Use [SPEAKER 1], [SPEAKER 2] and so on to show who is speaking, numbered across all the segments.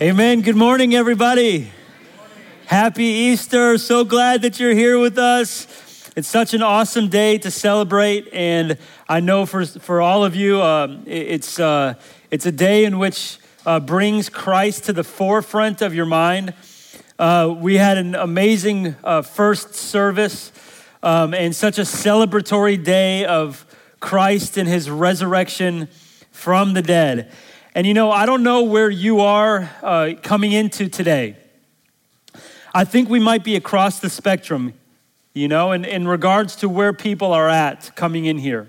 [SPEAKER 1] Amen. Good morning, everybody. Happy Easter. So glad that you're here with us. It's such an awesome day to celebrate, and I know for, for all of you, um, it's, uh, it's a day in which uh, brings Christ to the forefront of your mind. Uh, we had an amazing uh, first service um, and such a celebratory day of Christ and his resurrection from the dead. And you know, I don't know where you are uh, coming into today. I think we might be across the spectrum, you know, in, in regards to where people are at coming in here.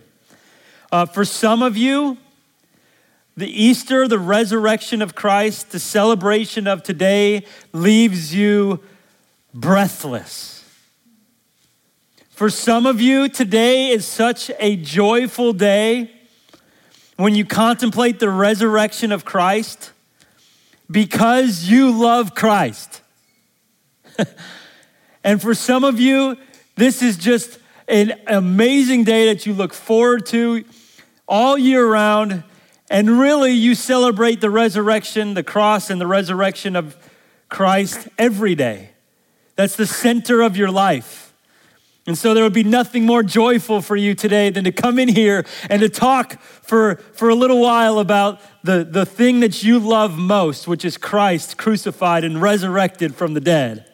[SPEAKER 1] Uh, for some of you, the Easter, the resurrection of Christ, the celebration of today leaves you breathless. For some of you, today is such a joyful day when you contemplate the resurrection of Christ because you love Christ. and for some of you, this is just an amazing day that you look forward to all year round. And really, you celebrate the resurrection, the cross, and the resurrection of Christ every day. That's the center of your life. And so there would be nothing more joyful for you today than to come in here and to talk for, for a little while about the, the thing that you love most, which is Christ crucified and resurrected from the dead.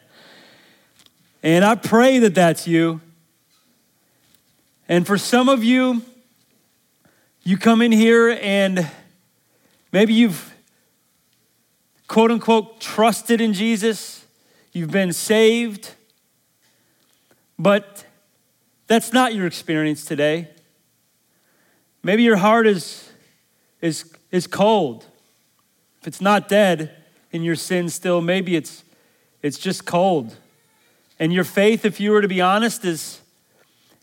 [SPEAKER 1] And I pray that that's you. And for some of you, you come in here and maybe you've quote unquote trusted in Jesus, you've been saved, but that's not your experience today. Maybe your heart is, is, is cold. If it's not dead in your sin still, maybe it's, it's just cold. And your faith, if you were to be honest, is,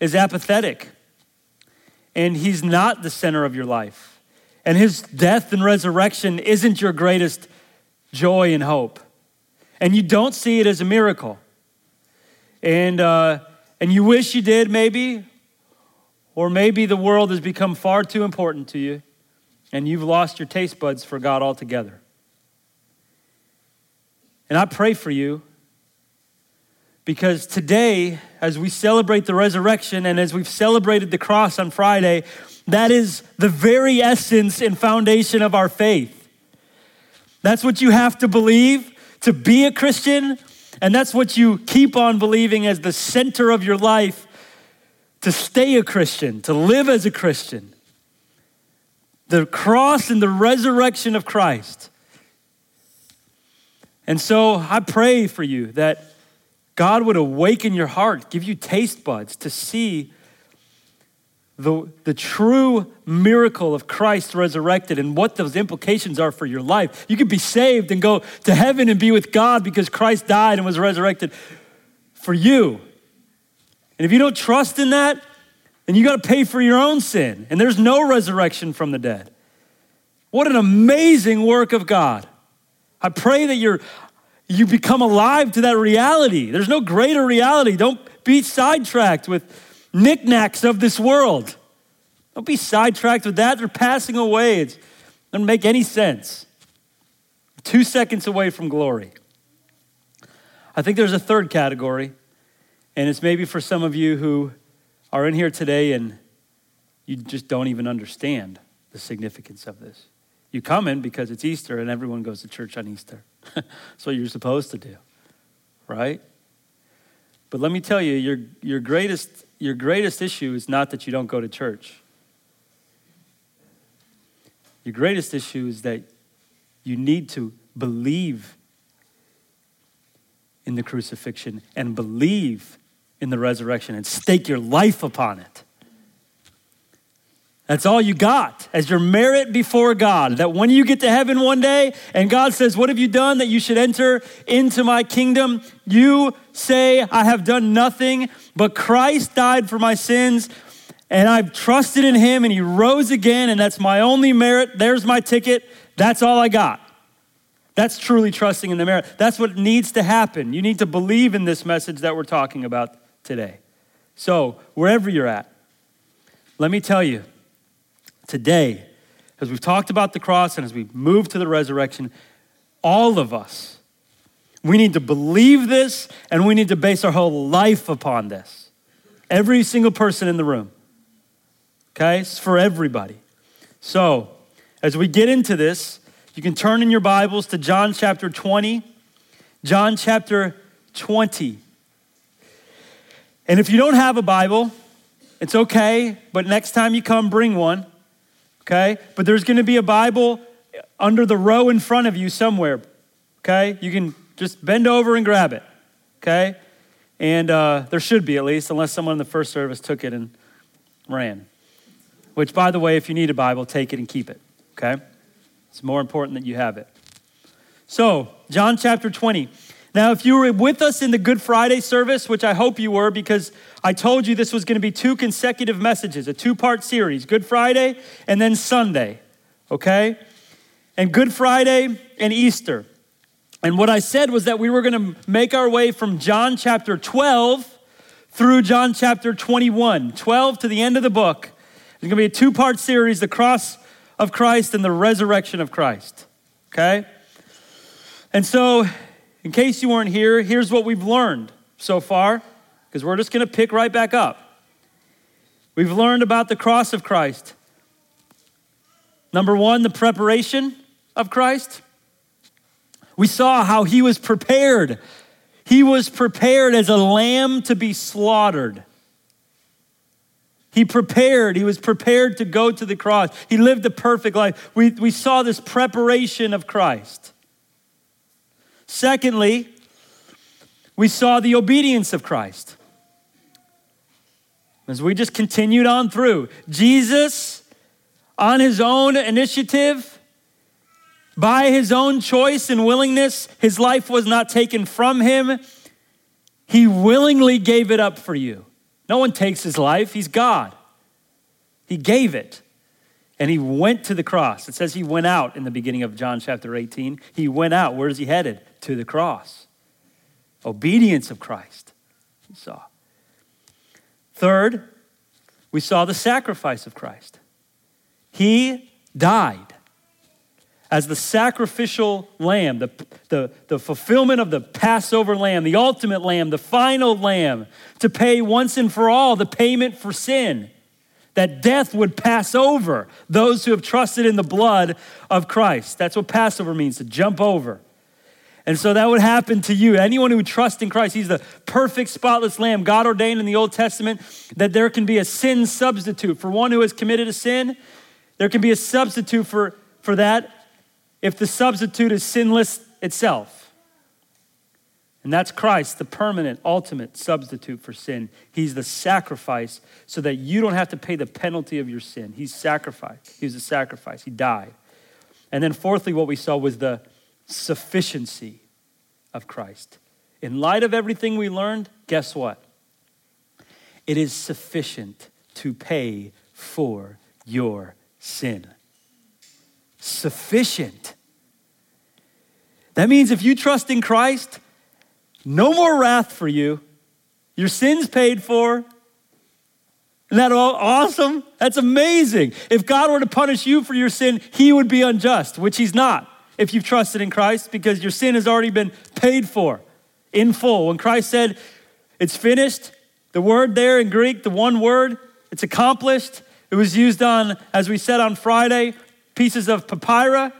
[SPEAKER 1] is apathetic. And He's not the center of your life. And His death and resurrection isn't your greatest joy and hope. And you don't see it as a miracle. And, uh, and you wish you did, maybe, or maybe the world has become far too important to you and you've lost your taste buds for God altogether. And I pray for you because today, as we celebrate the resurrection and as we've celebrated the cross on Friday, that is the very essence and foundation of our faith. That's what you have to believe to be a Christian, and that's what you keep on believing as the center of your life to stay a Christian, to live as a Christian. The cross and the resurrection of Christ. And so I pray for you that God would awaken your heart, give you taste buds to see the, the true miracle of Christ resurrected and what those implications are for your life. You could be saved and go to heaven and be with God because Christ died and was resurrected for you. And if you don't trust in that, then you got to pay for your own sin. And there's no resurrection from the dead. What an amazing work of God. I pray that you're, you become alive to that reality. There's no greater reality. Don't be sidetracked with knickknacks of this world. Don't be sidetracked with that. They're passing away. It doesn't make any sense. Two seconds away from glory. I think there's a third category, and it's maybe for some of you who are in here today and you just don't even understand the significance of this. You come in because it's Easter and everyone goes to church on Easter. That's what you're supposed to do, right? But let me tell you, your, your, greatest, your greatest issue is not that you don't go to church. Your greatest issue is that you need to believe in the crucifixion and believe in the resurrection and stake your life upon it. That's all you got as your merit before God. That when you get to heaven one day and God says, What have you done that you should enter into my kingdom? You say, I have done nothing, but Christ died for my sins, and I've trusted in him, and he rose again, and that's my only merit. There's my ticket. That's all I got. That's truly trusting in the merit. That's what needs to happen. You need to believe in this message that we're talking about today. So, wherever you're at, let me tell you today, as we've talked about the cross and as we move to the resurrection, all of us, we need to believe this and we need to base our whole life upon this. Every single person in the room. Okay? It's for everybody. So, as we get into this, you can turn in your Bibles to John chapter 20. John chapter 20. And if you don't have a Bible, it's okay, but next time you come, bring one. Okay? But there's going to be a Bible under the row in front of you somewhere. Okay? You can just bend over and grab it. Okay? And uh, there should be at least, unless someone in the first service took it and ran. Which, by the way, if you need a Bible, take it and keep it. Okay? It's more important that you have it. So, John chapter 20. Now, if you were with us in the Good Friday service, which I hope you were, because I told you this was going to be two consecutive messages, a two part series Good Friday and then Sunday, okay? And Good Friday and Easter. And what I said was that we were going to make our way from John chapter 12 through John chapter 21, 12 to the end of the book. It's going to be a two part series the cross of Christ and the resurrection of Christ, okay? And so in case you weren't here, here's what we've learned so far, because we're just going to pick right back up. We've learned about the cross of Christ. Number one, the preparation of Christ. We saw how he was prepared. He was prepared as a lamb to be slaughtered. He prepared, he was prepared to go to the cross. He lived a perfect life. We, we saw this preparation of Christ. Secondly, we saw the obedience of Christ. As we just continued on through, Jesus, on his own initiative, by his own choice and willingness, his life was not taken from him. He willingly gave it up for you. No one takes his life, he's God. He gave it. And he went to the cross. It says he went out in the beginning of John chapter 18. He went out. Where is he headed? To the cross. Obedience of Christ, we saw. Third, we saw the sacrifice of Christ. He died as the sacrificial lamb, the, the, the fulfillment of the Passover lamb, the ultimate lamb, the final lamb, to pay once and for all the payment for sin that death would pass over those who have trusted in the blood of Christ. That's what Passover means, to jump over. And so that would happen to you. Anyone who trusts in Christ, He's the perfect, spotless lamb. God ordained in the Old Testament that there can be a sin substitute. For one who has committed a sin, there can be a substitute for, for that if the substitute is sinless itself. And that's Christ, the permanent, ultimate substitute for sin. He's the sacrifice so that you don't have to pay the penalty of your sin. He's sacrificed. He was a sacrifice. He died. And then, fourthly, what we saw was the sufficiency of Christ. In light of everything we learned, guess what? It is sufficient to pay for your sin. Sufficient. That means if you trust in Christ, no more wrath for you. Your sin's paid for. Isn't that awesome? That's amazing. If God were to punish you for your sin, he would be unjust, which he's not if you've trusted in Christ because your sin has already been paid for in full. When Christ said, It's finished, the word there in Greek, the one word, it's accomplished. It was used on, as we said on Friday, pieces of papyrus,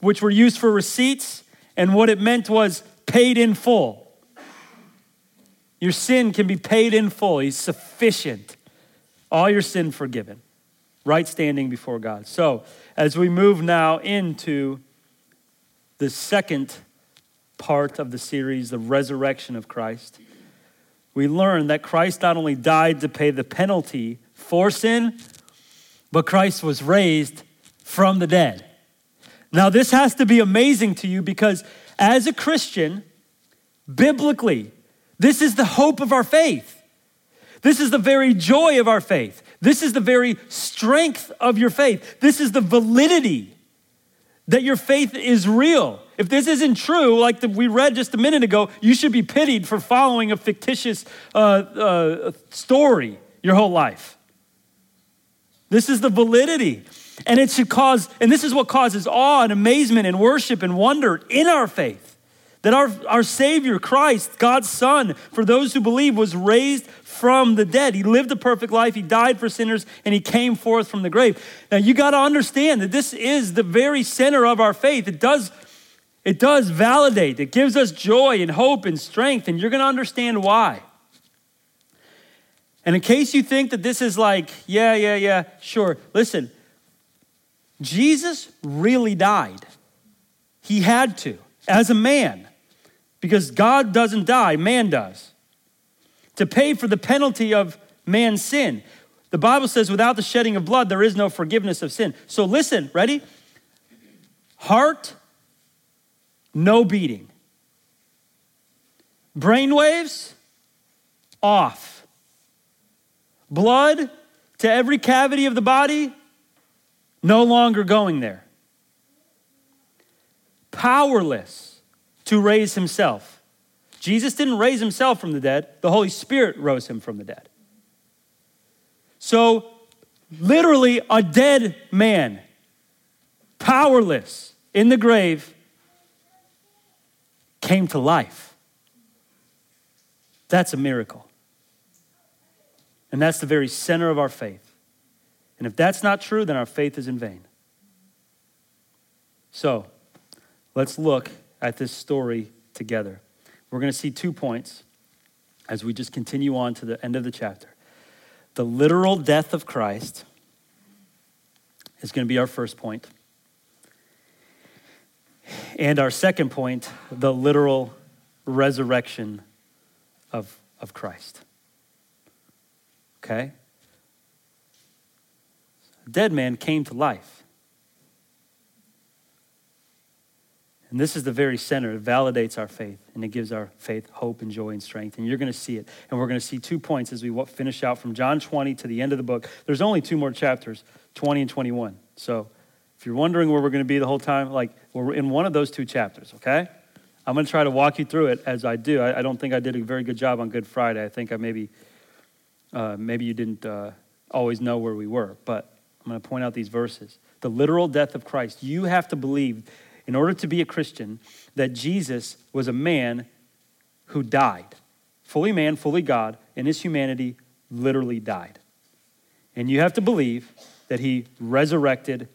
[SPEAKER 1] which were used for receipts. And what it meant was paid in full. Your sin can be paid in full. He's sufficient. All your sin forgiven. Right standing before God. So, as we move now into the second part of the series, the resurrection of Christ, we learn that Christ not only died to pay the penalty for sin, but Christ was raised from the dead. Now, this has to be amazing to you because as a Christian, biblically, this is the hope of our faith. This is the very joy of our faith. This is the very strength of your faith. This is the validity that your faith is real. If this isn't true, like the, we read just a minute ago, you should be pitied for following a fictitious uh, uh, story your whole life. This is the validity. And it should cause, and this is what causes awe and amazement and worship and wonder in our faith. That our, our Savior, Christ, God's Son, for those who believe, was raised from the dead. He lived a perfect life, He died for sinners, and He came forth from the grave. Now, you got to understand that this is the very center of our faith. It does, it does validate, it gives us joy and hope and strength, and you're going to understand why. And in case you think that this is like, yeah, yeah, yeah, sure, listen, Jesus really died. He had to, as a man because God doesn't die, man does. To pay for the penalty of man's sin. The Bible says, without the shedding of blood, there is no forgiveness of sin. So listen, ready? Heart, no beating. Brain waves, off. Blood to every cavity of the body, no longer going there. Powerless to raise himself. Jesus didn't raise himself from the dead, the Holy Spirit rose him from the dead. So, literally, a dead man, powerless in the grave, came to life. That's a miracle. And that's the very center of our faith. And if that's not true, then our faith is in vain. So, let's look at this story together. We're going to see two points as we just continue on to the end of the chapter. The literal death of Christ is going to be our first point. And our second point, the literal resurrection of, of Christ. Okay? Dead man came to life. And this is the very center. It validates our faith and it gives our faith hope and joy and strength. And you're going to see it. And we're going to see two points as we finish out from John 20 to the end of the book. There's only two more chapters 20 and 21. So if you're wondering where we're going to be the whole time, like we're in one of those two chapters, okay? I'm going to try to walk you through it as I do. I, I don't think I did a very good job on Good Friday. I think I maybe, uh, maybe you didn't uh, always know where we were. But I'm going to point out these verses. The literal death of Christ. You have to believe in order to be a Christian, that Jesus was a man who died. Fully man, fully God, and his humanity, literally died. And you have to believe that he resurrected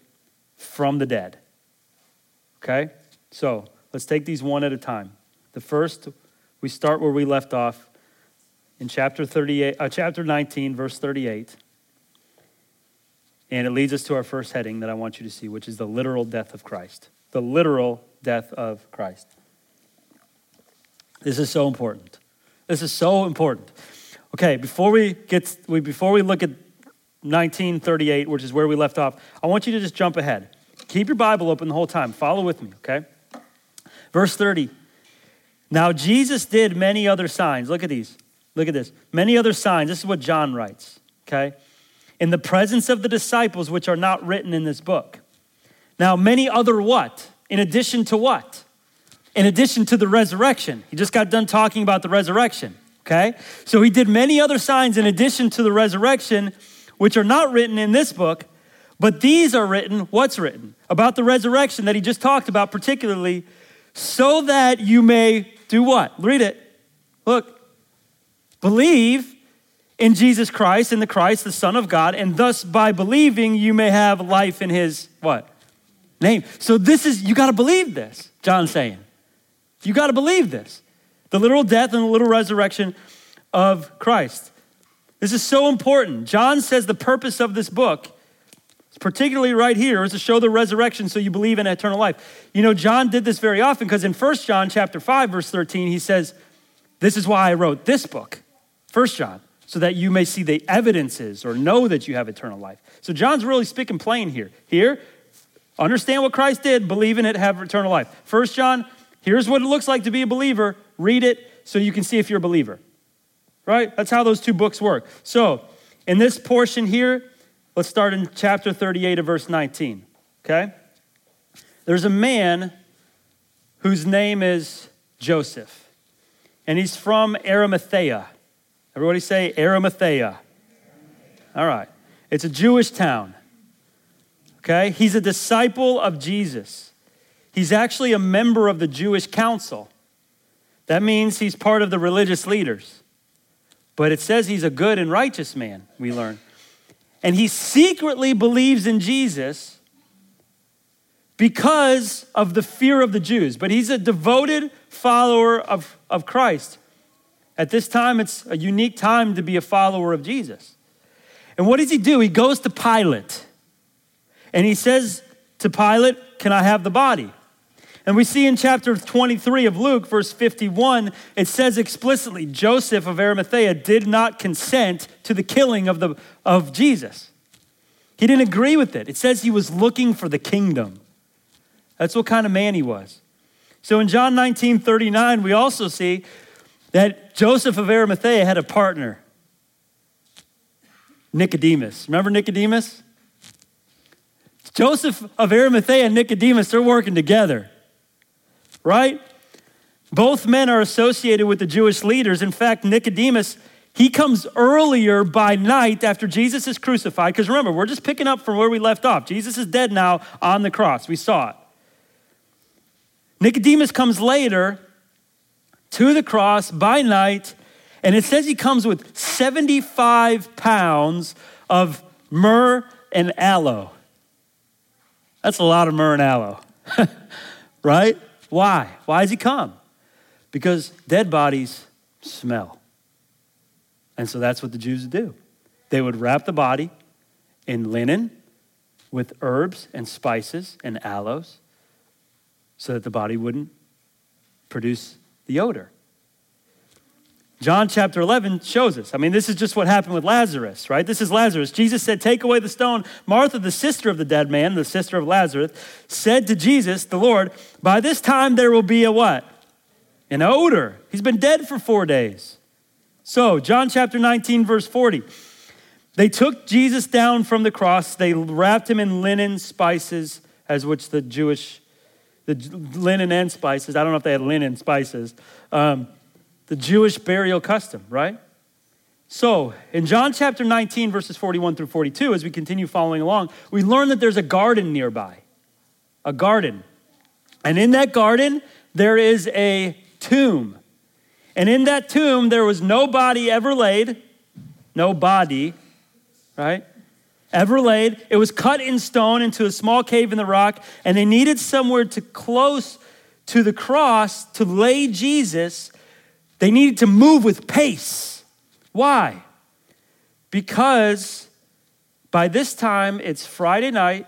[SPEAKER 1] from the dead. Okay? So let's take these one at a time. The first, we start where we left off in chapter 38, uh, chapter 19, verse 38. And it leads us to our first heading that I want you to see, which is the literal death of Christ the literal death of Christ. This is so important. This is so important. Okay, before we get before we look at 1938, which is where we left off, I want you to just jump ahead. Keep your Bible open the whole time. Follow with me, okay? Verse 30. Now Jesus did many other signs. Look at these. Look at this. Many other signs. This is what John writes, okay? In the presence of the disciples which are not written in this book. Now, many other what? In addition to what? In addition to the resurrection. He just got done talking about the resurrection, okay? So he did many other signs in addition to the resurrection, which are not written in this book, but these are written, what's written? About the resurrection that he just talked about, particularly, so that you may do what? Read it. Look. Believe in Jesus Christ, in the Christ, the Son of God, and thus by believing you may have life in his what? Name. So this is, you got to believe this, John's saying. You got to believe this. The literal death and the literal resurrection of Christ. This is so important. John says the purpose of this book, particularly right here, is to show the resurrection so you believe in eternal life. You know, John did this very often because in 1 John chapter 5, verse 13, he says, This is why I wrote this book. First John, so that you may see the evidences or know that you have eternal life. So John's really speaking plain here. Here, understand what Christ did, believe in it, have eternal life. First John, here's what it looks like to be a believer. Read it so you can see if you're a believer. Right? That's how those two books work. So, in this portion here, let's start in chapter 38 of verse 19. Okay? There's a man whose name is Joseph, and he's from Arimathea. Everybody say Arimathea. All right. It's a Jewish town. Okay? He's a disciple of Jesus. He's actually a member of the Jewish council. That means he's part of the religious leaders. But it says he's a good and righteous man, we learn. And he secretly believes in Jesus because of the fear of the Jews. But he's a devoted follower of, of Christ. At this time, it's a unique time to be a follower of Jesus. And what does he do? He goes to Pilate and he says to Pilate, Can I have the body? And we see in chapter 23 of Luke, verse 51, it says explicitly Joseph of Arimathea did not consent to the killing of, the, of Jesus. He didn't agree with it. It says he was looking for the kingdom. That's what kind of man he was. So in John 19 39, we also see that Joseph of Arimathea had a partner, Nicodemus. Remember Nicodemus? Joseph of Arimathea and Nicodemus, they're working together right? Both men are associated with the Jewish leaders. In fact, Nicodemus, he comes earlier by night after Jesus is crucified. Because remember, we're just picking up from where we left off. Jesus is dead now on the cross. We saw it. Nicodemus comes later to the cross by night, and it says he comes with 75 pounds of myrrh and aloe. That's a lot of myrrh and aloe, right? Why? Why has he come? Because dead bodies smell. And so that's what the Jews would do. They would wrap the body in linen with herbs and spices and aloes so that the body wouldn't produce the odor. John chapter 11 shows us. I mean, this is just what happened with Lazarus, right? This is Lazarus. Jesus said, Take away the stone. Martha, the sister of the dead man, the sister of Lazarus, said to Jesus, the Lord, By this time there will be a what? An odor. He's been dead for four days. So, John chapter 19, verse 40. They took Jesus down from the cross. They wrapped him in linen, spices, as which the Jewish, the linen and spices, I don't know if they had linen spices. Um, the Jewish burial custom, right? So, in John chapter 19, verses 41 through 42, as we continue following along, we learn that there's a garden nearby. A garden. And in that garden, there is a tomb. And in that tomb, there was no body ever laid, no body, right? Ever laid. It was cut in stone into a small cave in the rock, and they needed somewhere to close to the cross to lay Jesus they needed to move with pace. Why? Because by this time it's Friday night,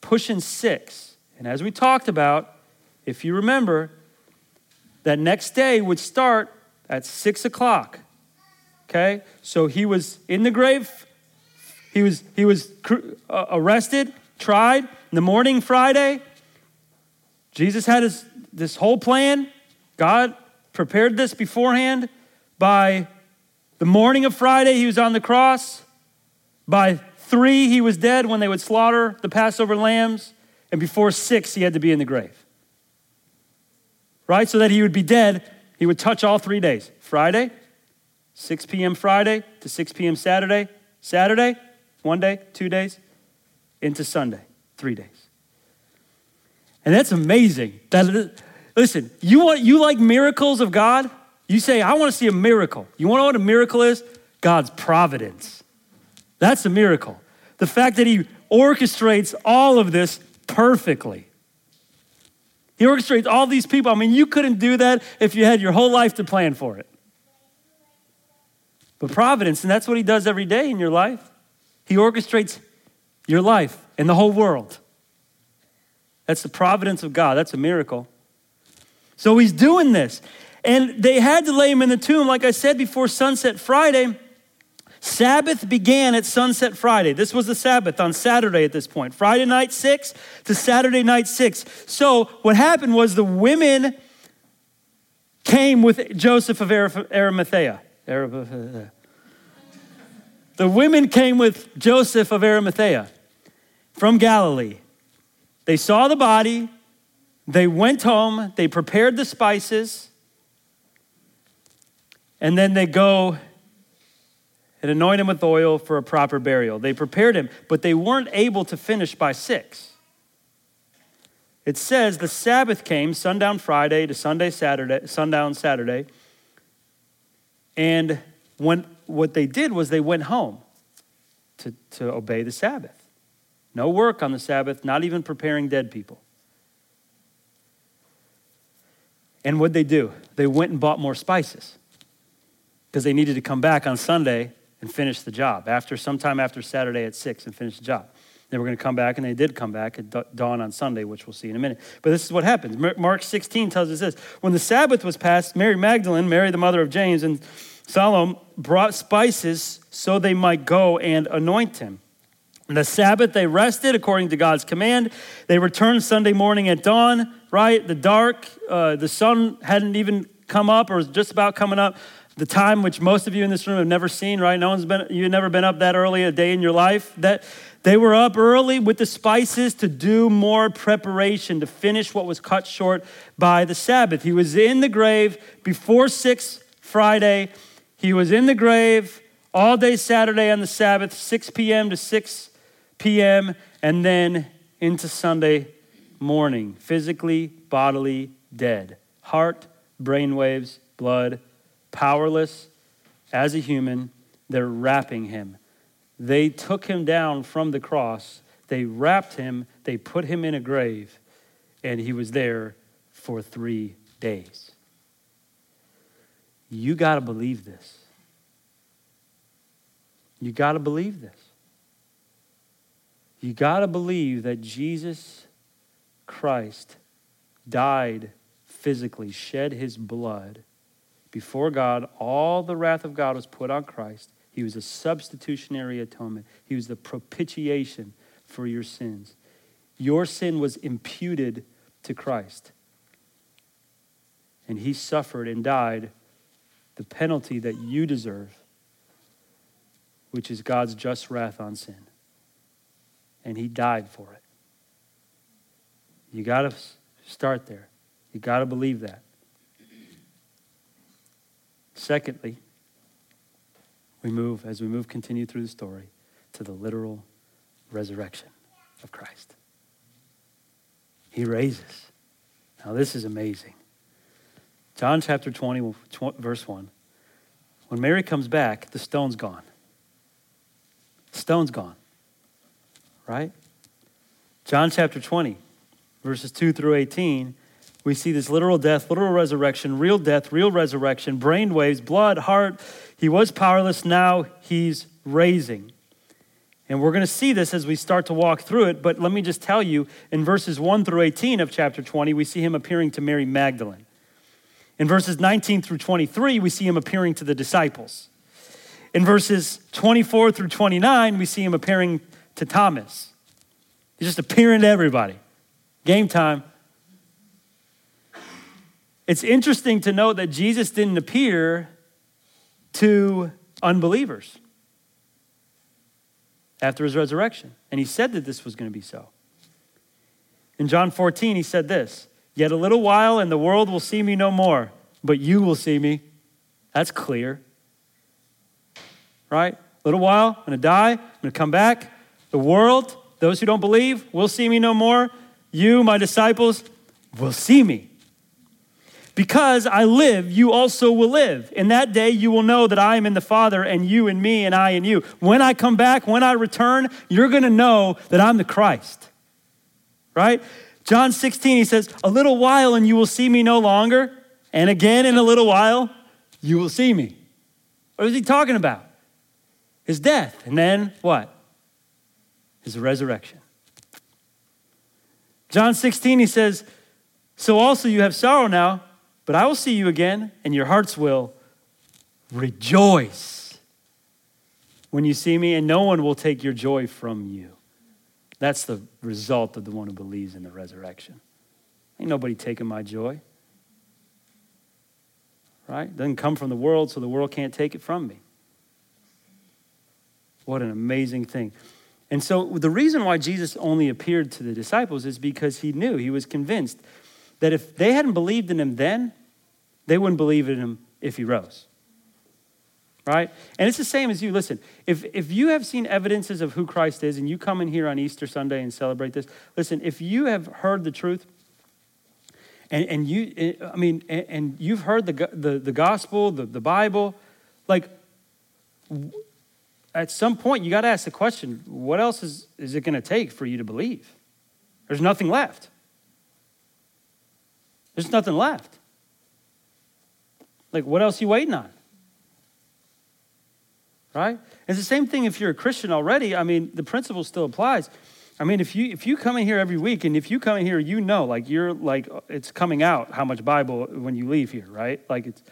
[SPEAKER 1] pushing six. And as we talked about, if you remember, that next day would start at six o'clock. Okay? So he was in the grave. He was, he was uh, arrested, tried in the morning Friday. Jesus had his, this whole plan. God prepared this beforehand. By the morning of Friday, he was on the cross. By three, he was dead when they would slaughter the Passover lambs. And before six, he had to be in the grave. Right? So that he would be dead, he would touch all three days Friday, 6 p.m. Friday to 6 p.m. Saturday, Saturday, one day, two days, into Sunday, three days. And that's amazing. That Listen, you want you like miracles of God? You say, I want to see a miracle. You want to know what a miracle is? God's providence. That's a miracle. The fact that He orchestrates all of this perfectly. He orchestrates all these people. I mean, you couldn't do that if you had your whole life to plan for it. But providence, and that's what He does every day in your life. He orchestrates your life and the whole world. That's the providence of God. That's a miracle. So he's doing this. And they had to lay him in the tomb, like I said, before sunset Friday. Sabbath began at sunset Friday. This was the Sabbath on Saturday at this point. Friday night 6 to Saturday night 6. So what happened was the women came with Joseph of Arimathea. Arimathea. The women came with Joseph of Arimathea from Galilee. They saw the body, they went home, they prepared the spices, and then they go and anoint him with oil for a proper burial. They prepared him, but they weren't able to finish by six. It says the Sabbath came sundown Friday to Sunday Saturday, sundown Saturday, and when what they did was they went home to, to obey the Sabbath. No work on the Sabbath, not even preparing dead people. And what they do? They went and bought more spices because they needed to come back on Sunday and finish the job after sometime after Saturday at six and finish the job. They were going to come back, and they did come back at dawn on Sunday, which we'll see in a minute. But this is what happens. Mark 16 tells us this When the Sabbath was passed, Mary Magdalene, Mary the mother of James, and Salome brought spices so they might go and anoint him. The Sabbath, they rested according to God's command. They returned Sunday morning at dawn, right? The dark, uh, the sun hadn't even come up or was just about coming up. The time which most of you in this room have never seen, right? No one's been, you've never been up that early a day in your life. That they were up early with the spices to do more preparation to finish what was cut short by the Sabbath. He was in the grave before 6 Friday. He was in the grave all day Saturday on the Sabbath, 6 p.m. to 6 p.m., and then into Sunday morning, physically, bodily dead. Heart, brainwaves, blood, powerless as a human. They're wrapping him. They took him down from the cross, they wrapped him, they put him in a grave, and he was there for three days. You got to believe this. You got to believe this. You got to believe that Jesus Christ died physically, shed his blood before God. All the wrath of God was put on Christ. He was a substitutionary atonement, He was the propitiation for your sins. Your sin was imputed to Christ. And He suffered and died the penalty that you deserve, which is God's just wrath on sin and he died for it. You got to start there. You got to believe that. Secondly, we move, as we move, continue through the story, to the literal resurrection of Christ. He raises. Now, this is amazing. John chapter 20, verse 1. When Mary comes back, the stone's gone. The stone's gone right? John chapter 20, verses 2 through 18, we see this literal death, literal resurrection, real death, real resurrection, brain waves, blood, heart. He was powerless, now he's raising. And we're going to see this as we start to walk through it, but let me just tell you in verses 1 through 18 of chapter 20, we see him appearing to Mary Magdalene. In verses 19 through 23, we see him appearing to the disciples. In verses 24 through 29, we see him appearing to Thomas. He's just appearing to everybody. Game time. It's interesting to note that Jesus didn't appear to unbelievers after his resurrection. And he said that this was going to be so. In John 14, he said this Yet a little while, and the world will see me no more, but you will see me. That's clear. Right? A little while, I'm going to die, I'm going to come back, the world, those who don't believe, will see me no more. You, my disciples, will see me. Because I live, you also will live. In that day, you will know that I am in the Father, and you in me, and I in you. When I come back, when I return, you're going to know that I'm the Christ. Right? John 16, he says, A little while, and you will see me no longer. And again, in a little while, you will see me. What is he talking about? His death. And then what? Is the resurrection. John 16, he says, So also you have sorrow now, But I will see you again, and your hearts will rejoice when you see me, and no one will take your joy from you. That's the result of the one who believes in the resurrection. Ain't nobody taking my joy. Right? Doesn't come from the world, so the world can't take it from me. What an amazing thing. And so the reason why Jesus only appeared to the disciples is because he knew, he was convinced that if they hadn't believed in him then, they wouldn't believe in him if he rose. Right? And it's the same as you. Listen, if, if you have seen evidences of who Christ is and you come in here on Easter Sunday and celebrate this, listen, if you have heard the truth, and, and you, eh, I mean, and, and you've heard the, the, the gospel, the, the Bible, like, at some point you got to ask the question what else is, is it going to take for you to believe? There's nothing left. There's nothing left. Like, what else you waiting on? Right? It's the same thing if you're a Christian already. I mean, the principle still applies. I mean, if you if you come in here every week and if you come in here, you know, like you're like it's coming out how much Bible when you leave here, right? Like it's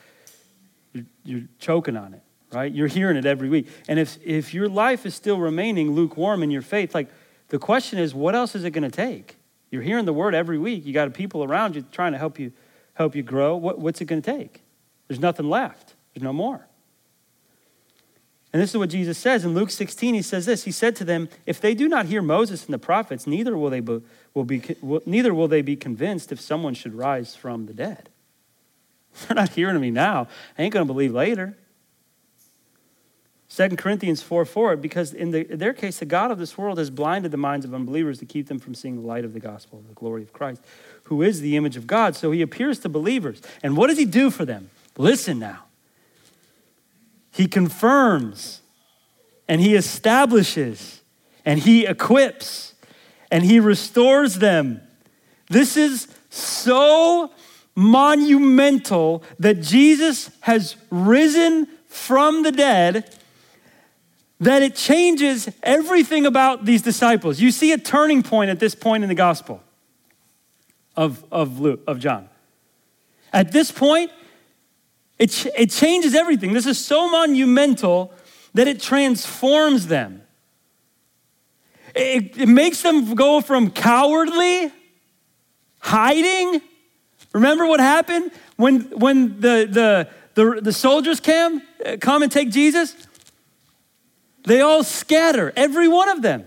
[SPEAKER 1] you're, you're choking on it right? You're hearing it every week. And if, if your life is still remaining lukewarm in your faith, like the question is, what else is it going to take? You're hearing the word every week. You got people around you trying to help you help you grow. What, what's it going to take? There's nothing left. There's no more. And this is what Jesus says in Luke 16. He says this. He said to them, "If they do not hear Moses and the prophets, neither will they be, will be will, neither will they be convinced if someone should rise from the dead." They're not hearing me now. I ain't going to believe later. 2 Corinthians 4 4, because in, the, in, their case, the God of this world has blinded the minds of unbelievers to keep them from seeing the light of the gospel, the glory of Christ, who is the image of God. So he appears to believers. And what does he do for them? Listen now. He confirms and he establishes and he equips and he restores them. This is so monumental that Jesus has risen from the dead that it changes everything about these disciples. You see a turning point at this point in the gospel of, of, Luke, of John. At this point, it, it changes everything. This is so monumental that it transforms them. It, it makes them go from cowardly, hiding. Remember what happened when, when the, the, the, the soldiers came, uh, come and take Jesus? They all scatter, every one of them.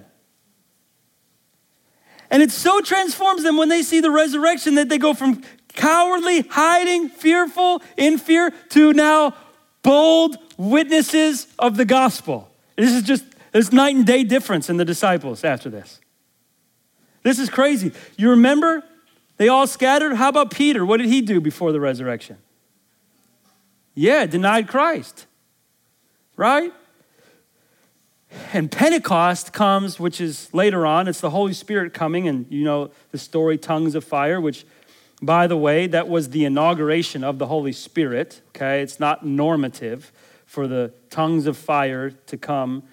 [SPEAKER 1] And it so transforms them when they see the resurrection that they go from cowardly, hiding, fearful, in fear, to now bold witnesses of the gospel. This is just this night and day difference in the disciples after this. This is crazy. You remember they all scattered? How about Peter? What did he do before the resurrection? Yeah, denied Christ. Right? And Pentecost comes, which is later on. It's the Holy Spirit coming, and you know the story, tongues of fire, which, by the way, that was the inauguration of the Holy Spirit. Okay, it's not normative for the tongues of fire to come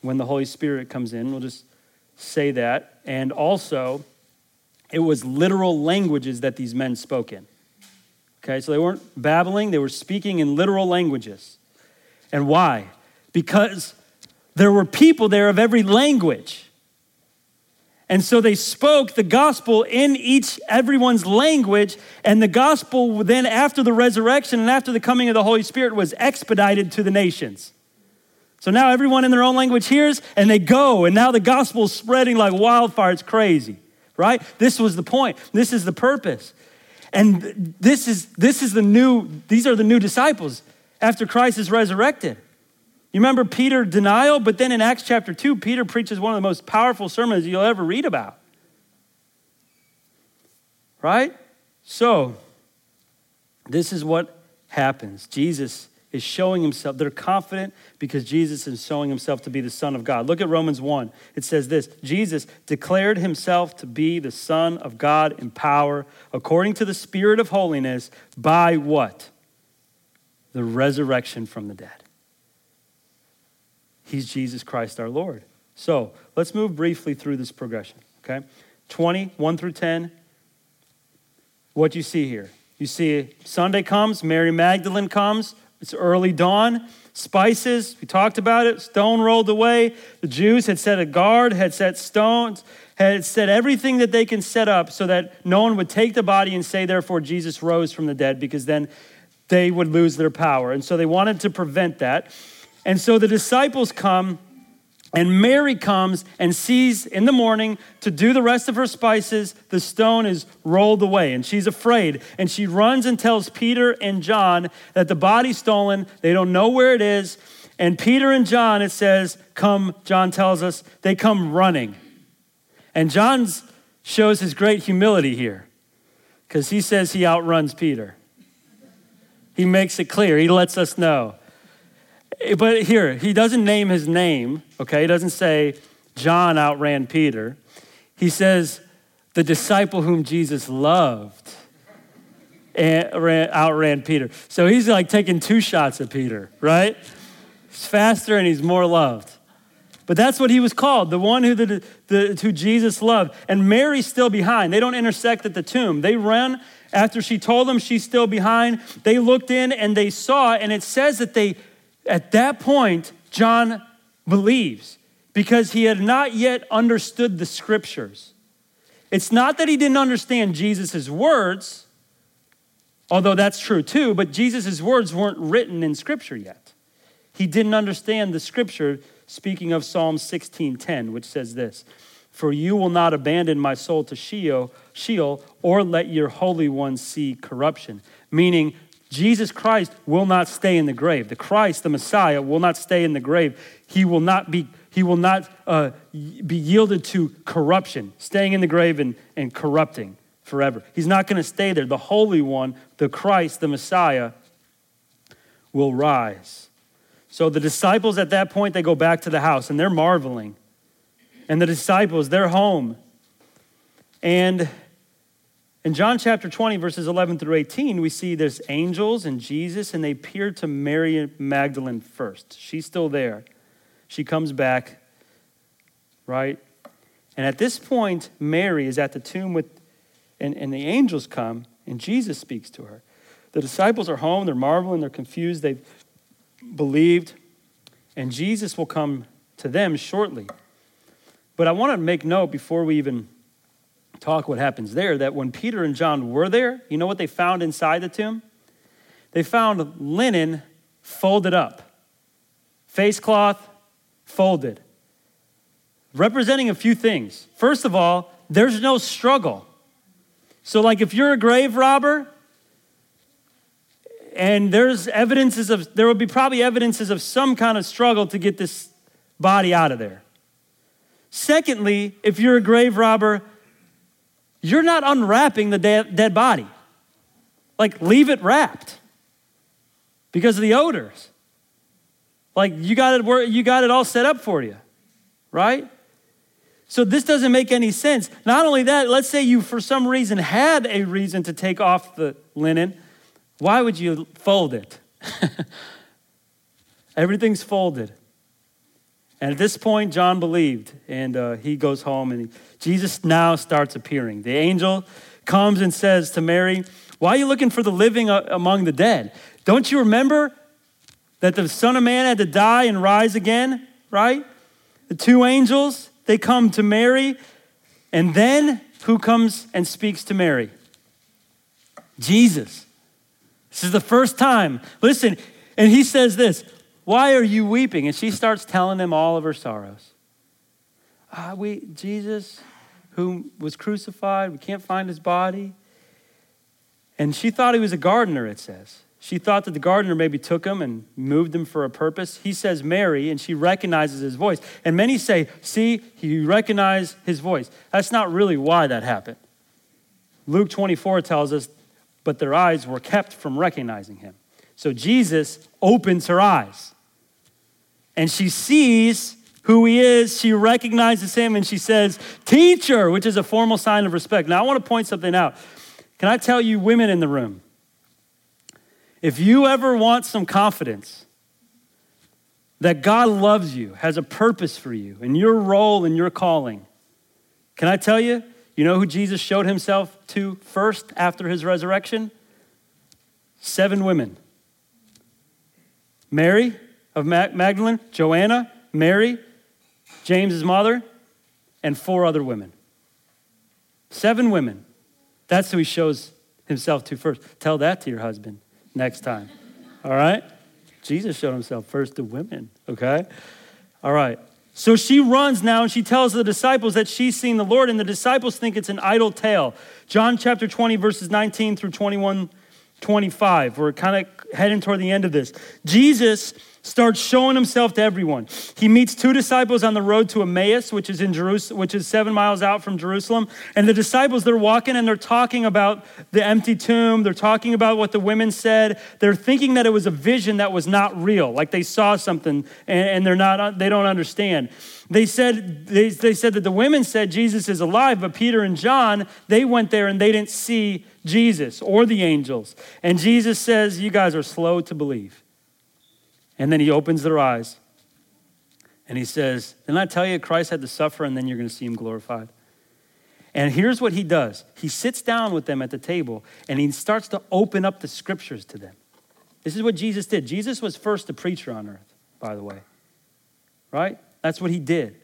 [SPEAKER 1] when the Holy Spirit comes in. We'll just say that. And also, it was literal languages that these men spoke in. Okay, so they weren't babbling, they were speaking in literal languages. And why? Because there were people there of every language. And so they spoke the gospel in each everyone's language and the gospel then after the resurrection and after the coming of the Holy Spirit was expedited to the nations. So now everyone in their own language hears and they go and now the gospel is spreading like wildfire. It's crazy. Right? This was the point. This is the purpose. And this is this is the new these are the new disciples after Christ is resurrected. You remember Peter denial, but then in Acts chapter 2, Peter preaches one of the most powerful sermons you'll ever read about. Right? So, this is what happens. Jesus is showing himself. They're confident because Jesus is showing himself to be the Son of God. Look at Romans 1. It says this Jesus declared himself to be the Son of God in power, according to the Spirit of holiness, by what? The resurrection from the dead. He's Jesus Christ our Lord. So let's move briefly through this progression, okay? 20, 1 through 10. What do you see here. You see, Sunday comes, Mary Magdalene comes, it's early dawn, spices, we talked about it, stone rolled away. The Jews had set a guard, had set stones, had set everything that they can set up so that no one would take the body and say, therefore, Jesus rose from the dead, because then they would lose their power. And so they wanted to prevent that. And so the disciples come and Mary comes and sees in the morning to do the rest of her spices, the stone is rolled away, and she's afraid. And she runs and tells Peter and John that the body's stolen, they don't know where it is. And Peter and John, it says, come, John tells us, they come running. And John shows his great humility here because he says he outruns Peter. He makes it clear, he lets us know. But here, he doesn't name his name, okay? He doesn't say John outran Peter. He says the disciple whom Jesus loved eh, outran Peter. So he's like taking two shots at Peter, right? He's faster and he's more loved. But that's what he was called, the one who, the, the, who Jesus loved. And Mary's still behind. They don't intersect at the tomb. They run after she told them she's still behind. They looked in and they saw, and it says that they at that point, John believes because he had not yet understood the scriptures. It's not that he didn't understand Jesus' words, although that's true too, but Jesus' words weren't written in scripture yet. He didn't understand the scripture speaking of Psalm 16:10, which says this: "For you will not abandon my soul to Sheol, Sheol or let your holy one see corruption." Meaning Jesus Christ will not stay in the grave. The Christ, the Messiah, will not stay in the grave. He will not be, he will not, uh, be yielded to corruption, staying in the grave and, and corrupting forever. He's not going to stay there. The Holy One, the Christ, the Messiah, will rise. So the disciples at that point, they go back to the house and they're marveling. And the disciples, they're home. And in John chapter 20, verses 11 through 18, we see there's angels and Jesus, and they appear to Mary Magdalene first. She's still there. She comes back, right? And at this point, Mary is at the tomb with, and, and the angels come, and Jesus speaks to her. The disciples are home, they're marveling, they're confused, they've believed, and Jesus will come to them shortly. But I want to make note before we even talk what happens there that when Peter and John were there, you know what they found inside the tomb? They found linen folded up, face cloth folded, representing a few things. First of all, there's no struggle. So, like if you're a grave robber, and there's evidences of, there will be probably evidences of some kind of struggle to get this body out of there. Secondly, if you're a grave robber, you're not unwrapping the dead body. Like, leave it wrapped because of the odors. Like, you got it, you got it all set up for you, right? So, this doesn't make any sense. Not only that, let's say you, for some reason, had a reason to take off the linen. Why would you fold it? Everything's folded. And at this point, John believed, and uh, he goes home, and he, Jesus now starts appearing. The angel comes and says to Mary, Why are you looking for the living uh, among the dead? Don't you remember that the Son of Man had to die and rise again, right? The two angels, they come to Mary, and then who comes and speaks to Mary? Jesus. This is the first time. Listen, and he says this why are you weeping? And she starts telling them all of her sorrows. Ah, we, Jesus, who was crucified, we can't find his body. And she thought he was a gardener, it says. She thought that the gardener maybe took him and moved him for a purpose. He says Mary, and she recognizes his voice. And many say, see, he recognized his voice. That's not really why that happened. Luke 24 tells us, but their eyes were kept from recognizing him. So Jesus opens her eyes and she sees who he is. She recognizes him and she says, Teacher, which is a formal sign of respect. Now, I want to point something out. Can I tell you, women in the room, if you ever want some confidence that God loves you, has a purpose for you, and your role and your calling, can I tell you, you know who Jesus showed himself to first after his resurrection? seven women Mary of Magdalene, Joanna, Mary, James's mother, and four other women. Seven women. That's who he shows himself to first. Tell that to your husband next time. All right? Jesus showed himself first to women, okay? All right. So she runs now and she tells the disciples that she's seen the Lord, and the disciples think it's an idle tale. John chapter 20, verses 19 through 21, 25. We're kind of heading toward the end of this. Jesus starts showing himself to everyone. He meets two disciples on the road to Emmaus, which is in Jerusalem, which is seven miles out from Jerusalem. And the disciples, they're walking and they're talking about the empty tomb. They're talking about what the women said. They're thinking that it was a vision that was not real, like they saw something and, they're not, they don't understand. They said, they, they said that the women said Jesus is alive, but Peter and John, they went there and they didn't see Jesus or the angels. And Jesus says, You guys are slow to believe. And then he opens their eyes and he says, Didn't I tell you Christ had to suffer and then you're going to see him glorified? And here's what he does he sits down with them at the table and he starts to open up the scriptures to them. This is what Jesus did. Jesus was first a preacher on earth, by the way. Right? That's what he did.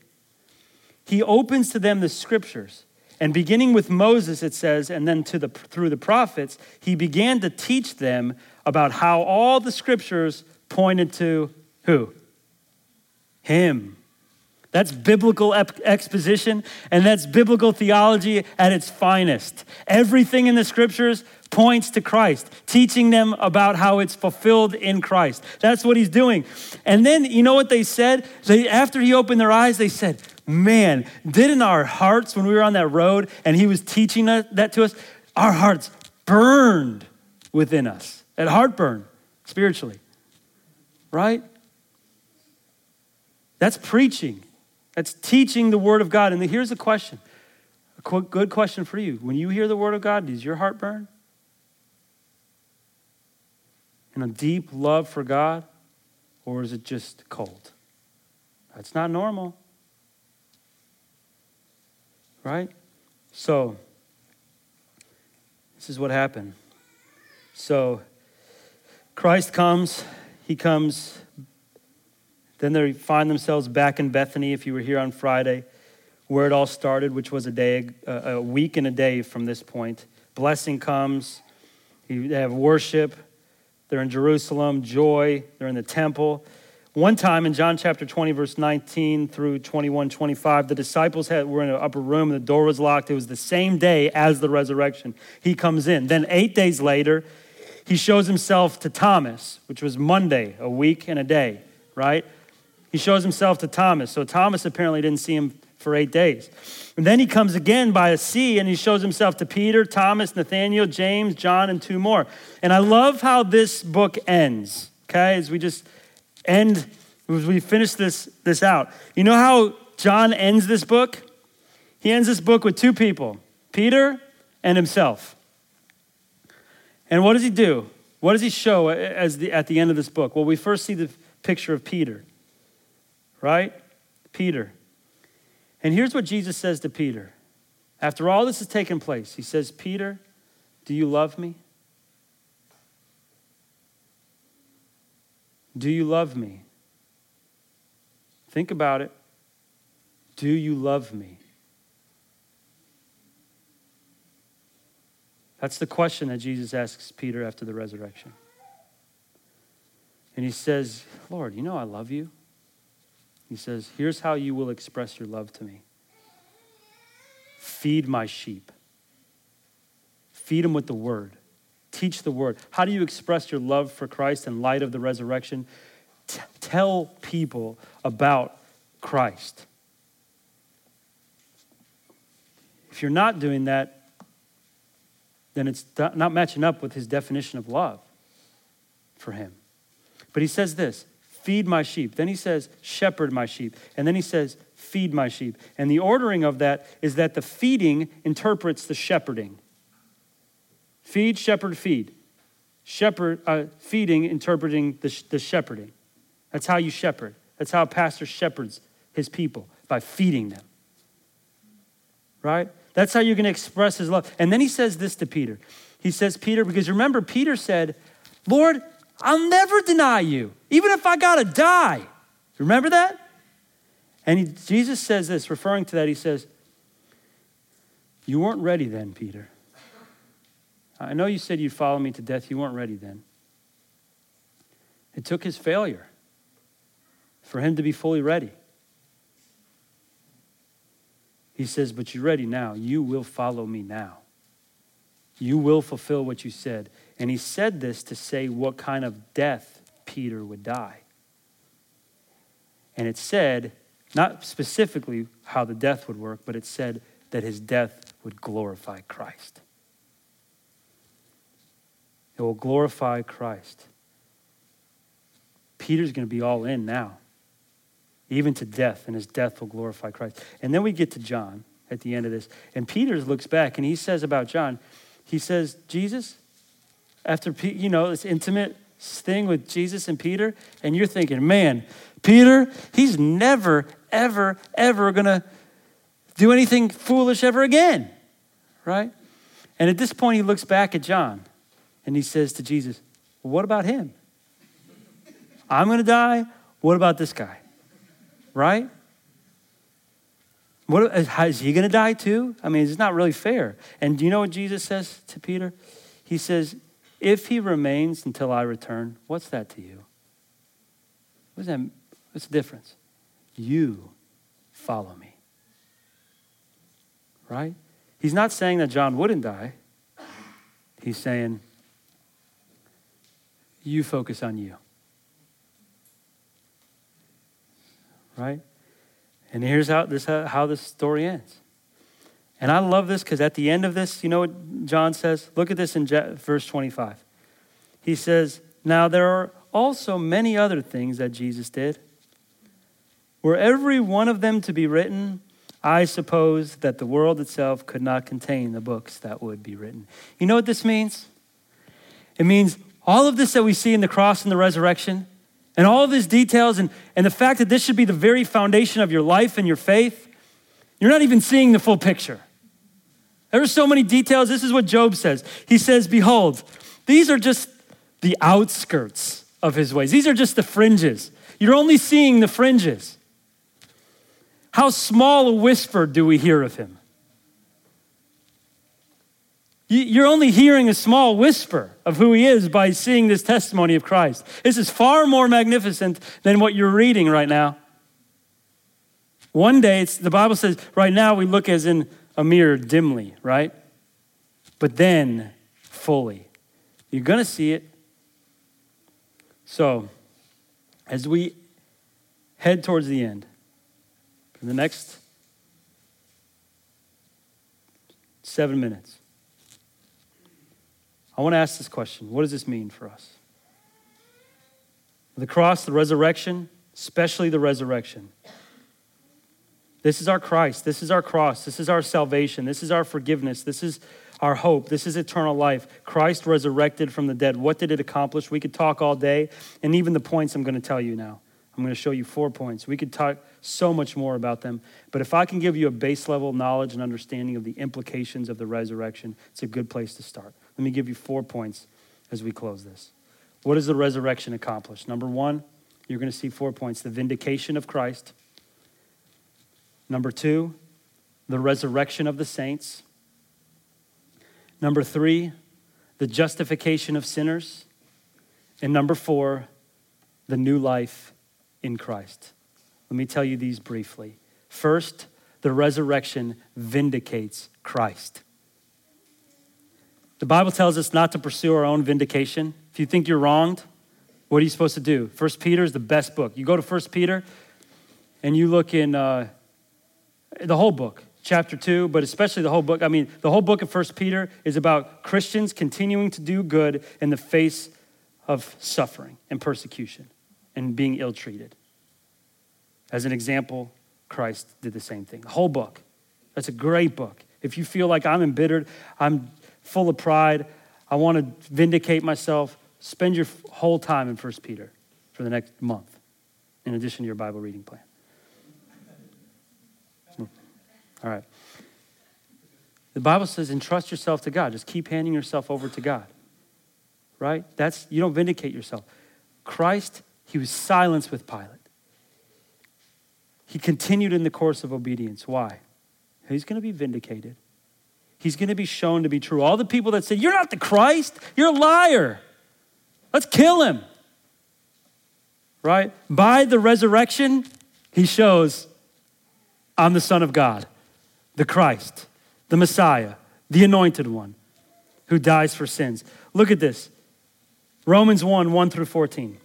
[SPEAKER 1] He opens to them the scriptures. And beginning with Moses, it says, and then the, through the prophets, he began to teach them about how all the scriptures pointed to who? Him. That's biblical exposition, and that's biblical theology at its finest. Everything in the scriptures points to Christ, teaching them about how it's fulfilled in Christ. That's what he's doing. And then, you know what they said? They, after he opened their eyes, they said, Man, didn't our hearts, when we were on that road and he was teaching us that to us, our hearts burned within us, at heartburn, spiritually right? That's preaching. That's teaching the Word of God. And here's the question a good question for you. When you hear the Word of God, does your heart burn? In a deep love for God? Or is it just cold? That's not normal. Right? So, this is what happened. So, Christ comes he comes. Then they find themselves back in Bethany, if you were here on Friday, where it all started, which was a day, a week and a day from this point. Blessing comes. They have worship. They're in Jerusalem, joy. They're in the temple. One time in John chapter 20, verse 19 through 21, 25, the disciples had, were in an upper room and the door was locked. It was the same day as the resurrection. He comes in. Then, eight days later, he shows himself to Thomas, which was Monday, a week and a day, right? He shows himself to Thomas. So Thomas apparently didn't see him for eight days. And then he comes again by a sea and he shows himself to Peter, Thomas, Nathaniel, James, John, and two more. And I love how this book ends, okay? As we just end, as we finish this, this out. You know how John ends this book? He ends this book with two people, Peter and himself. And what does he do? What does he show as the, at the end of this book? Well, we first see the picture of Peter, right? Peter. And here's what Jesus says to Peter. After all this has taken place, he says, Peter, do you love me? Do you love me? Think about it. Do you love me? That's the question that Jesus asks Peter after the resurrection. And he says, Lord, you know I love you. He says, Here's how you will express your love to me feed my sheep, feed them with the word, teach the word. How do you express your love for Christ in light of the resurrection? T- tell people about Christ. If you're not doing that, then it's not matching up with his definition of love for him. But he says this feed my sheep. Then he says, shepherd my sheep. And then he says, feed my sheep. And the ordering of that is that the feeding interprets the shepherding. Feed, shepherd, feed. Shepherd, uh, feeding, interpreting the, the shepherding. That's how you shepherd. That's how a pastor shepherds his people, by feeding them. Right? That's how you're going to express his love. And then he says this to Peter. He says, Peter, because remember, Peter said, Lord, I'll never deny you, even if I got to die. Remember that? And he, Jesus says this, referring to that, he says, You weren't ready then, Peter. I know you said you'd follow me to death. You weren't ready then. It took his failure for him to be fully ready. He says, But you're ready now. You will follow me now. You will fulfill what you said. And he said this to say what kind of death Peter would die. And it said, not specifically how the death would work, but it said that his death would glorify Christ. It will glorify Christ. Peter's going to be all in now, even to death, and his death will glorify Christ. And then we get to John at the end of this. And Peter looks back and he says about John, he says, Jesus, after, you know, this intimate thing with Jesus and Peter, and you're thinking, man, Peter, he's never, ever, ever going to do anything foolish ever again, right? And at this point, he looks back at John and he says to Jesus, well, What about him? I'm going to die. What about this guy? Right? What, is he going to die too? I mean, it's not really fair. And do you know what Jesus says to Peter? He says, If he remains until I return, what's that to you? What's that? What's the difference? You follow me. Right? He's not saying that John wouldn't die. He's saying, you focus on you. Right? And here's how this, uh, how this story ends. And I love this because at the end of this, you know what John says? Look at this in verse 25. He says, Now there are also many other things that Jesus did. Were every one of them to be written, I suppose that the world itself could not contain the books that would be written. You know what this means? It means all of this that we see in the cross and the resurrection, and all of these details, and, and the fact that this should be the very foundation of your life and your faith, you're not even seeing the full picture. There are so many details. This is what Job says. He says, Behold, these are just the outskirts of his ways, these are just the fringes. You're only seeing the fringes. How small a whisper do we hear of him? You're only hearing a small whisper of who he is by seeing this testimony of Christ. This is far more magnificent than what you're reading right now. One day, it's, the Bible says, right now we look as in a mirror dimly, right? But then fully. You're going to see it. So, as we head towards the end, for the next seven minutes, I want to ask this question What does this mean for us? The cross, the resurrection, especially the resurrection. This is our Christ. This is our cross. This is our salvation. This is our forgiveness. This is our hope. This is eternal life. Christ resurrected from the dead. What did it accomplish? We could talk all day, and even the points I'm going to tell you now. I'm going to show you four points. We could talk so much more about them, but if I can give you a base level knowledge and understanding of the implications of the resurrection, it's a good place to start. Let me give you four points as we close this. What does the resurrection accomplish? Number one, you're going to see four points the vindication of Christ. Number two, the resurrection of the saints. Number three, the justification of sinners. And number four, the new life in Christ. Let me tell you these briefly. First, the resurrection vindicates Christ. The Bible tells us not to pursue our own vindication. If you think you're wronged, what are you supposed to do? First Peter is the best book. You go to First Peter and you look in uh, the whole book, chapter 2, but especially the whole book. I mean, the whole book of First Peter is about Christians continuing to do good in the face of suffering and persecution and being ill treated. As an example, Christ did the same thing. The whole book. That's a great book. If you feel like I'm embittered, I'm full of pride. I want to vindicate myself. Spend your whole time in 1 Peter for the next month, in addition to your Bible reading plan. All right. The Bible says, entrust yourself to God. Just keep handing yourself over to God. right? That's you don't vindicate yourself. Christ, he was silenced with Pilate. He continued in the course of obedience. Why? He's going to be vindicated. He's going to be shown to be true. All the people that said, You're not the Christ, you're a liar. Let's kill him. Right? By the resurrection, he shows, I'm the Son of God, the Christ, the Messiah, the anointed one who dies for sins. Look at this Romans 1 1 through 14.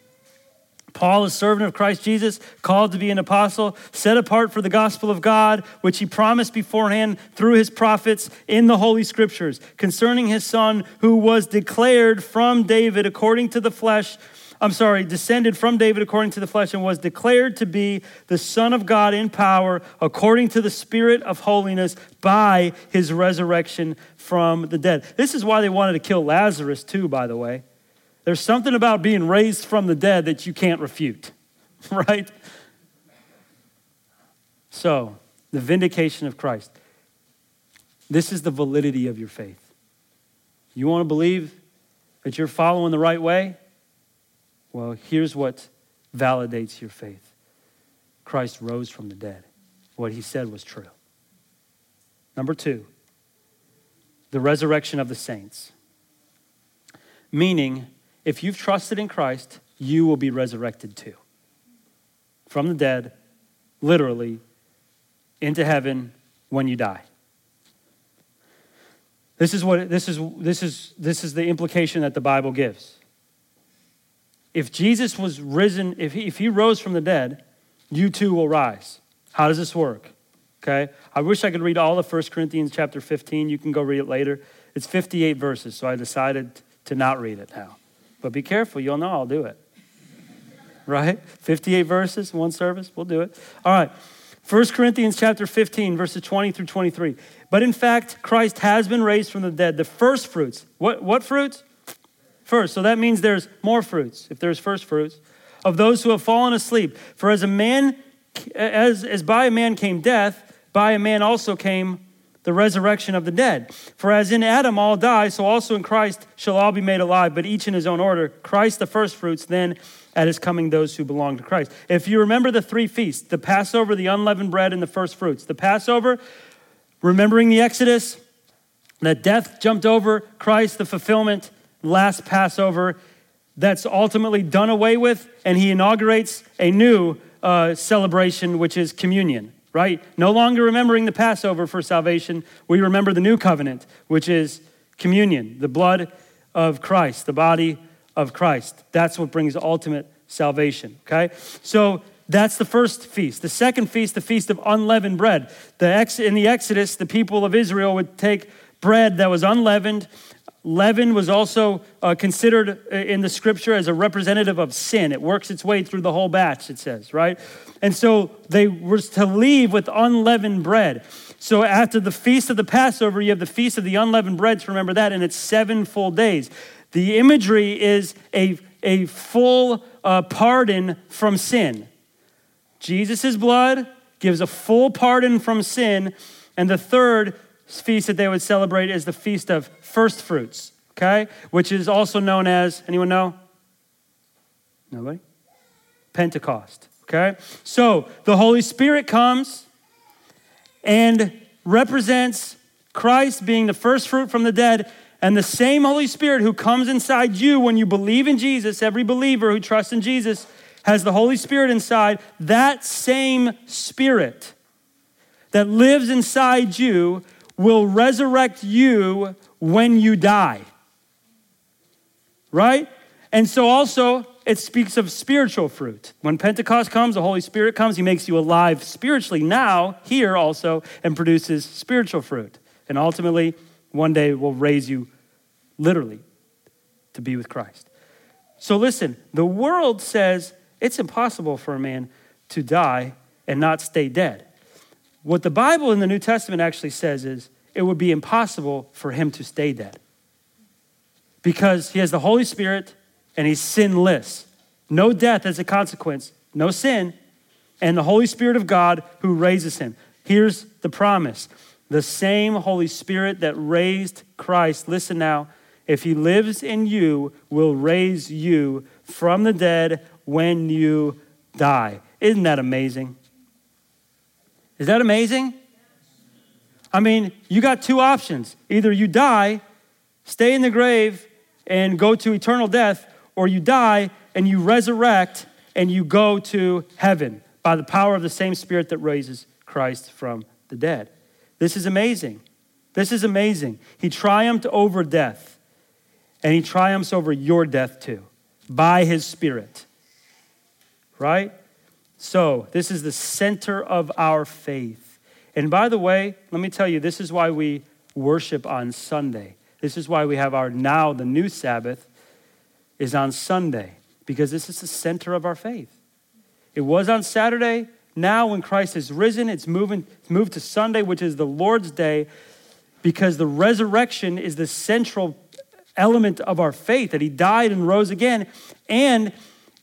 [SPEAKER 1] Paul, a servant of Christ Jesus, called to be an apostle, set apart for the gospel of God, which he promised beforehand through his prophets in the Holy Scriptures, concerning his son, who was declared from David according to the flesh. I'm sorry, descended from David according to the flesh, and was declared to be the Son of God in power according to the Spirit of holiness by his resurrection from the dead. This is why they wanted to kill Lazarus, too, by the way. There's something about being raised from the dead that you can't refute, right? So, the vindication of Christ. This is the validity of your faith. You want to believe that you're following the right way? Well, here's what validates your faith Christ rose from the dead. What he said was true. Number two, the resurrection of the saints. Meaning, if you've trusted in Christ, you will be resurrected too. From the dead, literally, into heaven when you die. This is what this is this is this is the implication that the Bible gives. If Jesus was risen, if he, if he rose from the dead, you too will rise. How does this work? Okay? I wish I could read all of 1 Corinthians chapter 15. You can go read it later. It's 58 verses, so I decided to not read it now. But be careful, you'll know I'll do it. Right? 58 verses, one service, we'll do it. All right. 1 Corinthians chapter 15, verses 20 through 23. But in fact, Christ has been raised from the dead, the first fruits. What, what fruits? First. So that means there's more fruits, if there's first fruits, of those who have fallen asleep. For as a man, as, as by a man came death, by a man also came the resurrection of the dead. For as in Adam all die, so also in Christ shall all be made alive, but each in his own order. Christ the firstfruits, then at his coming those who belong to Christ. If you remember the three feasts, the Passover, the unleavened bread, and the first fruits. The Passover, remembering the Exodus, that death jumped over Christ, the fulfillment, last Passover, that's ultimately done away with, and he inaugurates a new uh, celebration, which is communion right? No longer remembering the Passover for salvation, we remember the new covenant, which is communion, the blood of Christ, the body of Christ. That's what brings ultimate salvation, okay? So that's the first feast. The second feast, the feast of unleavened bread. The ex- in the Exodus, the people of Israel would take bread that was unleavened Leaven was also uh, considered uh, in the scripture as a representative of sin. It works its way through the whole batch, it says, right? And so they were to leave with unleavened bread. So after the feast of the Passover, you have the feast of the unleavened bread to remember that, and it's seven full days. The imagery is a, a full uh, pardon from sin. Jesus' blood gives a full pardon from sin. And the third feast that they would celebrate is the feast of first fruits, okay? Which is also known as, anyone know? Nobody? Pentecost, okay? So the Holy Spirit comes and represents Christ being the first fruit from the dead. And the same Holy Spirit who comes inside you when you believe in Jesus, every believer who trusts in Jesus has the Holy Spirit inside. That same Spirit that lives inside you will resurrect you when you die. Right? And so also, it speaks of spiritual fruit. When Pentecost comes, the Holy Spirit comes, He makes you alive spiritually now, here also, and produces spiritual fruit. And ultimately, one day will raise you literally to be with Christ. So listen, the world says it's impossible for a man to die and not stay dead. What the Bible in the New Testament actually says is it would be impossible for him to stay dead because he has the Holy Spirit and he's sinless. No death as a consequence, no sin, and the Holy Spirit of God who raises him. Here's the promise the same Holy Spirit that raised Christ, listen now, if he lives in you, will raise you from the dead when you die. Isn't that amazing? Is that amazing? I mean, you got two options. Either you die, stay in the grave, and go to eternal death, or you die and you resurrect and you go to heaven by the power of the same Spirit that raises Christ from the dead. This is amazing. This is amazing. He triumphed over death, and he triumphs over your death too by his Spirit. Right? So, this is the center of our faith. And by the way, let me tell you, this is why we worship on Sunday. This is why we have our now, the new Sabbath, is on Sunday, because this is the center of our faith. It was on Saturday. Now, when Christ has risen, it's, moving, it's moved to Sunday, which is the Lord's day, because the resurrection is the central element of our faith that he died and rose again. And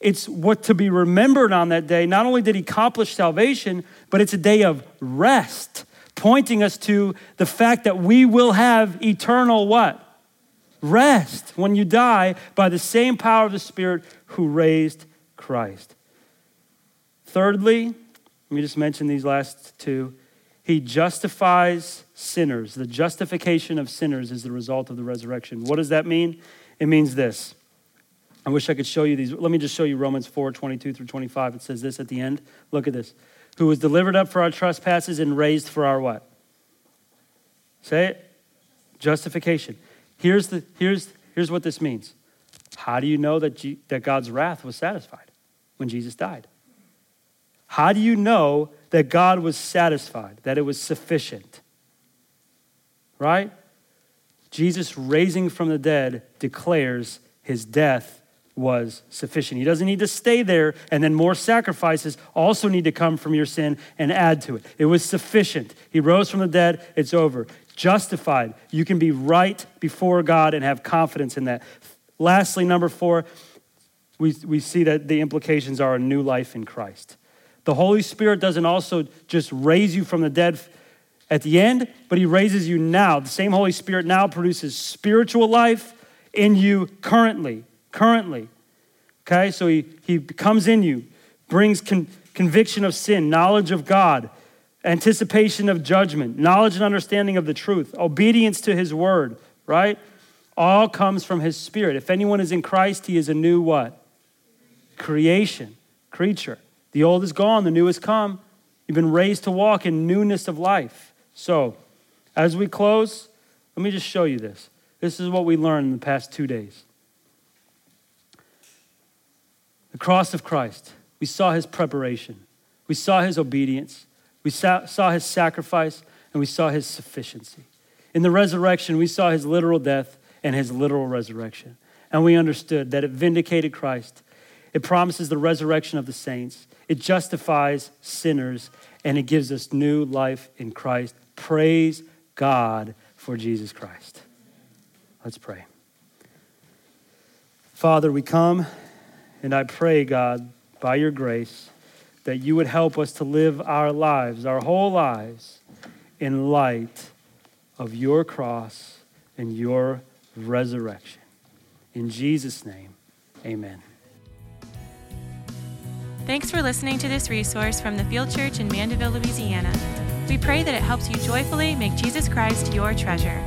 [SPEAKER 1] it's what to be remembered on that day. Not only did he accomplish salvation, but it's a day of rest, pointing us to the fact that we will have eternal what? Rest when you die by the same power of the Spirit who raised Christ. Thirdly, let me just mention these last two. He justifies sinners. The justification of sinners is the result of the resurrection. What does that mean? It means this. I wish I could show you these. Let me just show you Romans 4 22 through 25. It says this at the end. Look at this. Who was delivered up for our trespasses and raised for our what? Say it. Justification. Here's, the, here's, here's what this means. How do you know that, G, that God's wrath was satisfied when Jesus died? How do you know that God was satisfied, that it was sufficient? Right? Jesus raising from the dead declares his death was sufficient. He doesn't need to stay there, and then more sacrifices also need to come from your sin and add to it. It was sufficient. He rose from the dead, it's over. Justified. You can be right before God and have confidence in that. Lastly, number four, we, we see that the implications are a new life in Christ. The Holy Spirit doesn't also just raise you from the dead at the end, but He raises you now. The same Holy Spirit now produces spiritual life in you currently. Currently. Okay, so He, he comes in you, brings con- conviction of sin, knowledge of God, anticipation of judgment, knowledge and understanding of the truth, obedience to His word, right? All comes from His Spirit. If anyone is in Christ, He is a new what? Creation, creature. The old is gone, the new has come. You've been raised to walk in newness of life. So, as we close, let me just show you this. This is what we learned in the past two days. The cross of Christ. We saw his preparation, we saw his obedience, we saw, saw his sacrifice, and we saw his sufficiency. In the resurrection, we saw his literal death and his literal resurrection. And we understood that it vindicated Christ. It promises the resurrection of the saints. It justifies sinners and it gives us new life in Christ. Praise God for Jesus Christ. Let's pray. Father, we come and I pray, God, by your grace, that you would help us to live our lives, our whole lives, in light of your cross and your resurrection. In Jesus' name, amen.
[SPEAKER 2] Thanks for listening to this resource from the Field Church in Mandeville, Louisiana. We pray that it helps you joyfully make Jesus Christ your treasure.